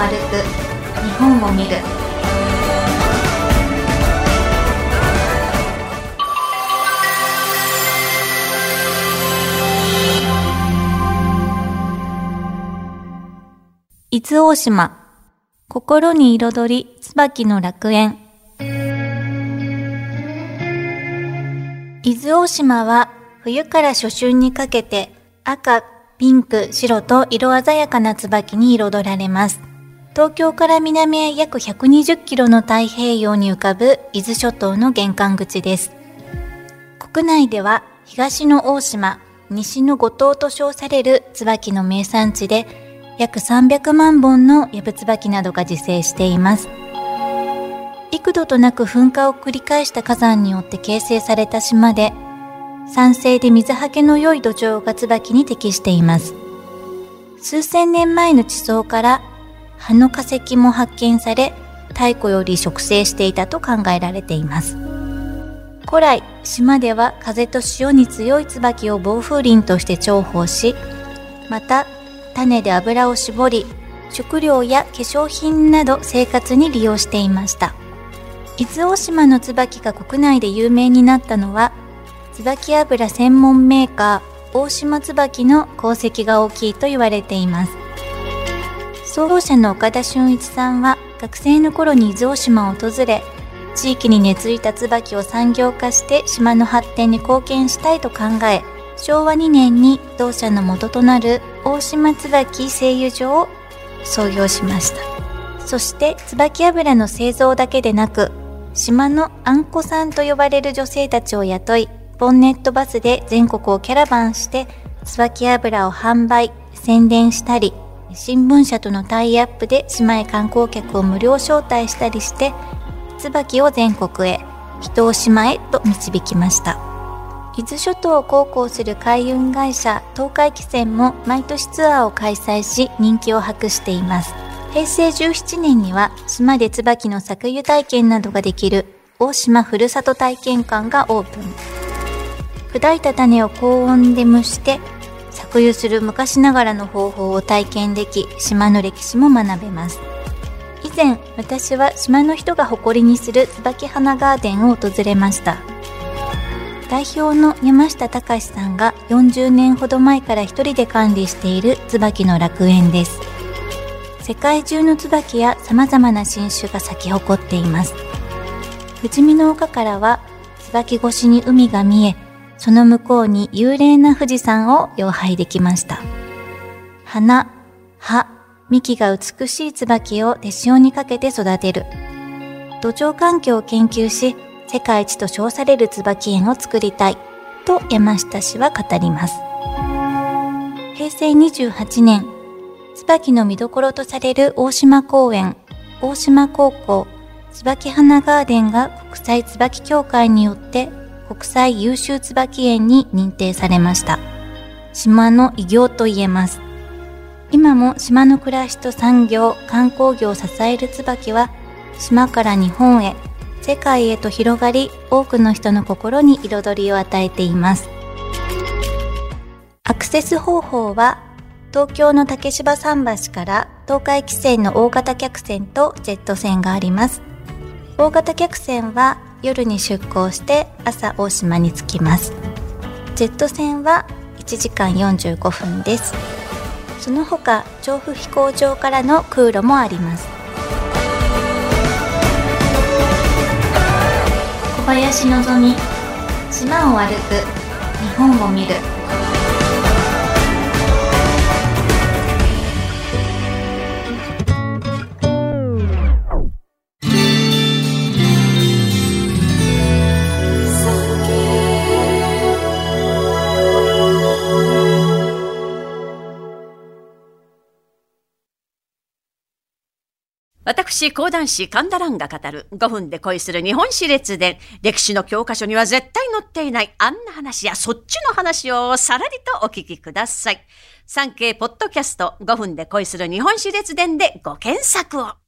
歩く。日本を見る。伊豆大島。心に彩り椿の楽園。伊豆大島は冬から初春にかけて赤、ピンク、白と色鮮やかな椿に彩られます。東京から南へ約120キロの太平洋に浮かぶ伊豆諸島の玄関口です。国内では東の大島、西の五島と称される椿の名産地で約300万本のヤブツバキなどが自生しています。幾度となく噴火を繰り返した火山によって形成された島で、酸性で水はけの良い土壌が椿に適しています。数千年前の地層から葉の化石も発見され、太古より植生していたと考えられています。古来、島では風と潮に強い椿を暴風林として重宝し、また種で油を絞り、食料や化粧品など生活に利用していました。伊豆大島の椿が国内で有名になったのは、椿油専門メーカー大島椿の功績が大きいと言われています。創業者の岡田俊一さんは学生の頃に伊豆大島を訪れ、地域に根付いた椿を産業化して島の発展に貢献したいと考え、昭和2年に同社の元となる大島椿製油所を創業しました。そして椿油の製造だけでなく、島のあんこさんと呼ばれる女性たちを雇い、ボンネットバスで全国をキャラバンして、椿油を販売、宣伝したり、新聞社とのタイアップで島へ観光客を無料招待したりして、椿を全国へ、人を島へと導きました。伊豆諸島を航行する海運会社東海汽船も毎年ツアーを開催し人気を博しています平成17年には島で椿の搾油体験などができる大島ふるさと体験館がオープン砕いた種を高温で蒸して油する昔ながらの方法を体験でき島の歴史も学べます以前私は島の人が誇りにする椿花ガーデンを訪れました代表の山下隆さんが40年ほど前から一人で管理している椿の楽園です。世界中の椿や様々な新種が咲き誇っています。富士見の丘からは椿越しに海が見え、その向こうに幽霊な富士山を擁拝できました。花、葉、幹が美しい椿を手塩にかけて育てる。土壌環境を研究し、世界一と称される椿園を作りたいと山下氏は語ります。平成28年、椿の見どころとされる大島公園、大島高校、椿花ガーデンが国際椿協会によって国際優秀椿園に認定されました。島の偉業と言えます。今も島の暮らしと産業、観光業を支える椿は島から日本へ世界へと広がり多くの人の心に彩りを与えていますアクセス方法は東京の竹芝桟橋から東海汽船の大型客船とジェット船があります大型客船は夜に出港して朝大島に着きます。ジェット船は1時間45分です。その他調布飛行場からの空路もあります。小林のぞみ島を歩く日本を見る。私、講談師神田蘭が語る5分で恋する日本史列伝。歴史の教科書には絶対載っていないあんな話やそっちの話をさらりとお聞きください。産経ポッドキャスト5分で恋する日本史列伝でご検索を。